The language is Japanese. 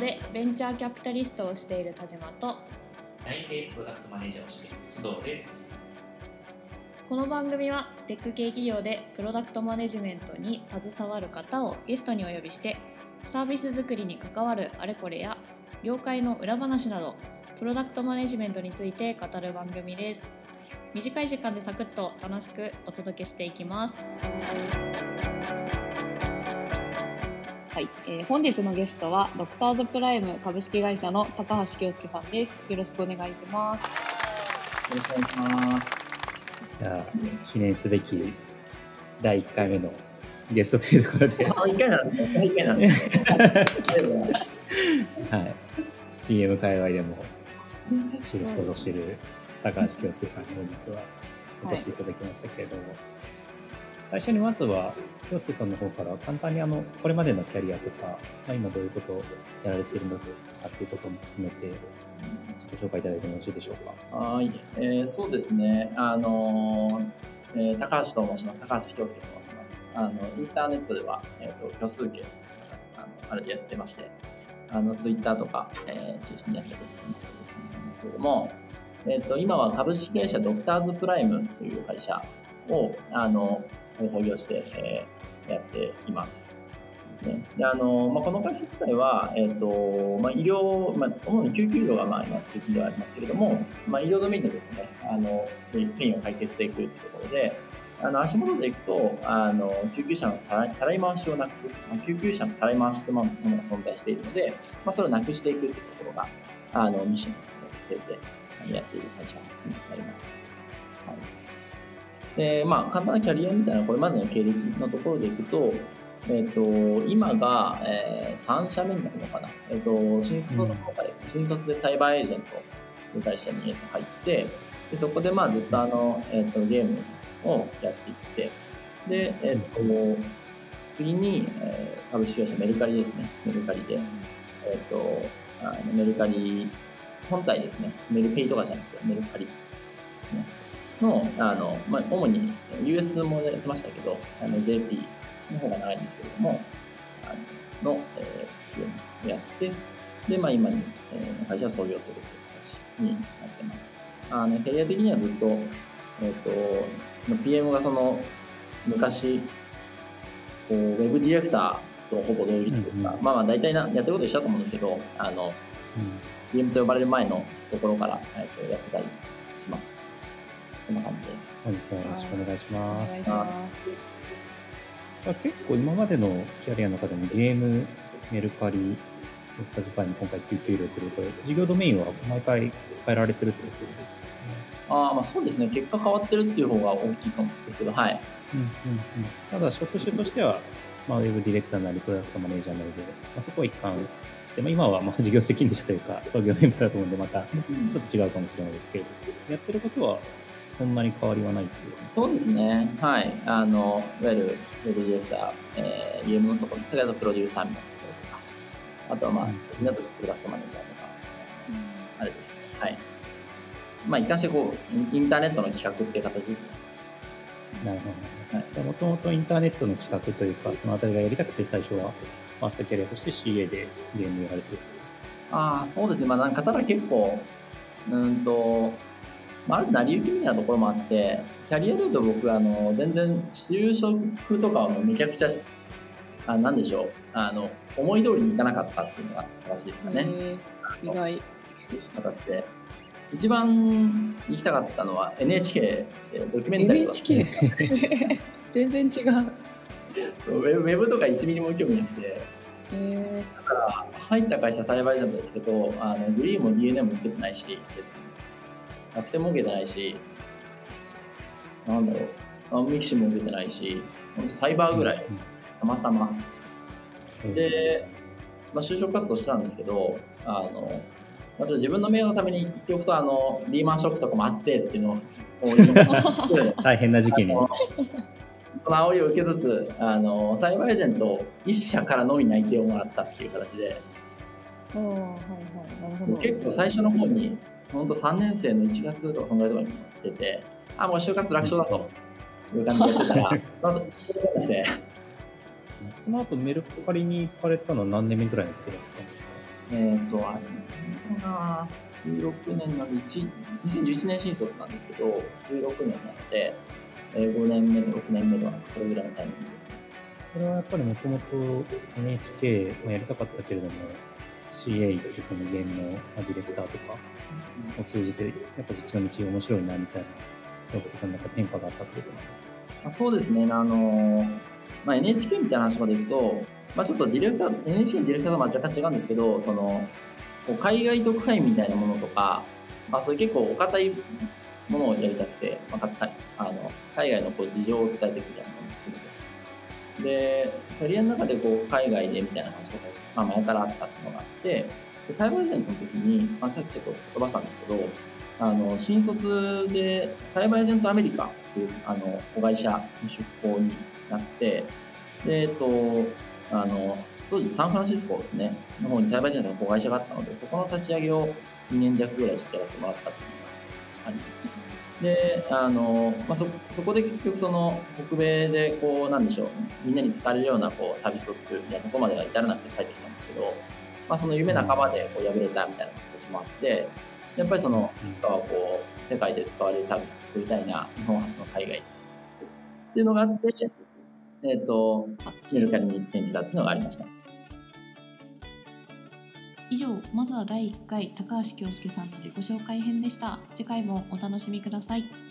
でベンチャーキャピタリストをしている田島と内定プロダクトマネージャーをしている須藤です。この番組はテック系企業でプロダクトマネジメントに携わる方をゲストにお呼びしてサービス作りに関わるあれこれや業界の裏話などプロダクトマネジメントについて語る番組です短い時間でサクッと楽しくお届けしていきますはい、えー本日のゲストはドクターズプライム株式会社の高橋京介さんですよろしくお願いしますよろしくお願いします。いや記念すべき第1回目のゲストというところで、はあ、一回なんですね。一回なんですね。ありがとうございます。い、PM 界隈でも知る人ぞ知る高橋京介さんに本日はお越しいただきましたけれども、最初にまずは京介さんの方から簡単にあのこれまでのキャリアとか、まあ、今どういうことをやられているのかっていうところも含めて自己紹介いただいてもよろしいでしょうか。はい、えー、そうですね。あのーえー高橋と申します。高橋京介と申します。あのインターネットでは、えー、と虚数形あのあれでやってまして、あのツイッターとか、えー中心にやってたりするんですけれども、えー、と今は株式会社ドクターズプライムという会社をあの作業して、えーやっています。ですね。あのまあ、この会社自体は、えーとまあ、医療、まあ、主に救急医療がまあ今中心ではありますけれども、まあ、医療ドメインでですねあのペインを解決していくというところであの足元でいくとあの救急車のたらたらい回しをなくす、まあ、救急車のたらい回しというものが存在しているので、まあ、それをなくしていくというところがあのミッションとしてやっている会社になります。はいでまあ、簡単なキャリアみたいなこれまでの経歴のところでいくと、えっと今が、えー3社目になるのかな、えっと新卒のところからいくと、新卒でサイバーエージェントという会社にえっと入ってでそこでまあずっとあの、えっとゲームをやっていってで、えっと次に、えー株式会社メルカリですね。メルカリで、えっとあのメルカリ本体ですね。メルペイとかじゃなくてメルカリですねのあの、まあ、主に US もやってましたけどあの JP の方が長いんですけれどもあのの、えー、企業をやってで、まあ、今に、えー会社を創業するという形になってます。あのキャリア的にはずっと,、えー、とその PM がその昔こうウェブディレクターとほぼ同義というか、うんうんまあまあ大体なやってること一緒だと思うんですけどあのうん。PM と呼ばれる前のところから、えー、とやってたりしますこんな感じです。本日もよろしくお願いします。結構今までのキャリアの中でもゲーム、メルカリ、ドクターズパイに今回救急医療ということで、事業ドメインは毎回変えられてるということですよね。ああまあそうですね。結果変わってるっていう方が大きいかもですけどはい。うんうんうん、ただ職種としては、まあ、ウェブディレクターなりプロダクトマネージャーなりで、まあ、そこは一貫して、まあ、今はまあ事業責任者というか創業メンバーだと思うんでまたちょっと違うかもしれないですけれどやってることはそんなに変わりはないっていう。そうですね。はい。あのいわゆるウェブディレクター、えー、ゲームのところ先ほどプロデューサーみたいなところとかあとはまあうん。なとこプロダクトマネージャーとかあれですね。はい。まあ一貫してこうインターネットの企画っていう形ですね。なるほはい。どもともとインターネットの企画というかそのあたりがやりたくて最初はファーストキャリアとして CA でゲームやられてるってことですか？ああそうですね。まあなんかただ結構うーんとまあ、ある成り行きみたいなところもあってキャリアでいうと僕あの全然就職とかはもうめちゃくちゃあなんでしょうあの思い通りにいかなかったっていうのが正しいですかね。意外。形で。一番行きたかったのは NHK でドキュメンタリーとか NHK 全然違う。ウェブとか1ミリも興味なくて。へだから入った会社サイバーエージェントですけどあのグリーンも DNA も受けてないし楽天も受けてないしなんだろう。あミキシも受けてないし本当サイバーぐらいたまたま。うん。で、まあ、就職活動してたんですけどあの、まあ、ちょっと自分の名誉のために言っておくとあのリーマンショックとかもあってっていうのを 大変な時期に。その煽りを受けつつあのサイバーエージェント1社からのみ内定をもらったっていう形で。結構最初の方に本当3年生の1月とかそのぐらいとかに出てあもう就活楽勝だと。いう感じでやってたら その後その後メルカリに行かれたのは何年目ぐらいのことだったんですか？えっ、と、あれな、16年なので、1 2011年新卒なんですけど、16年なので、えー5年目と6年目とか、それぐらいのタイミングですね。それはやっぱりもともと NHK まあやりたかったけれども CA っていうそのゲームのディレクターとかを通じてやっぱそっちの道面白いなみたいな洋介さんの中で変化があったってことなんですか？あ、そうですね、あのまあ、NHK みたいな話までいくと、まあ、ちょっとディレクター NHK のディレクターとは若干違うんですけどそのこう海外特派員みたいなものとか、まあ、そういう結構お堅いものをやりたくて、まあ、かつあの海外のこう事情を伝えていくみたいなものを含めて。でキャリアの中でこう海外でみたいな話が、まあ、前からあったっていうのがあってでサイバーエージェントの時に、まあ、さっきちょっと飛ばしたんですけどあの新卒でサイバーエージェントアメリカっていうあの子会社に出向になってで、えっと、あの当時サンフランシスコですねの方にサイバーエージェントの子会社があったのでそこの立ち上げを2年弱ぐらいちょっとやらせてもらったっていうのがありであの、まあ、そそこで結局その北米でこうなんでしょうみんなに使われるようなこうサービスを作るみたいなところまでは至らなくて帰ってきたんですけど、まあ、その夢半ばでこう破れたみたいな形もあってやっぱりそのいつかはこう世界で使われるサービス作りたいな日本初の海外。っていうのがあって、えっとメルカリに転じたっていうのがありました。以上まずは第1回高橋京介さんの自己紹介編でした。次回もお楽しみください。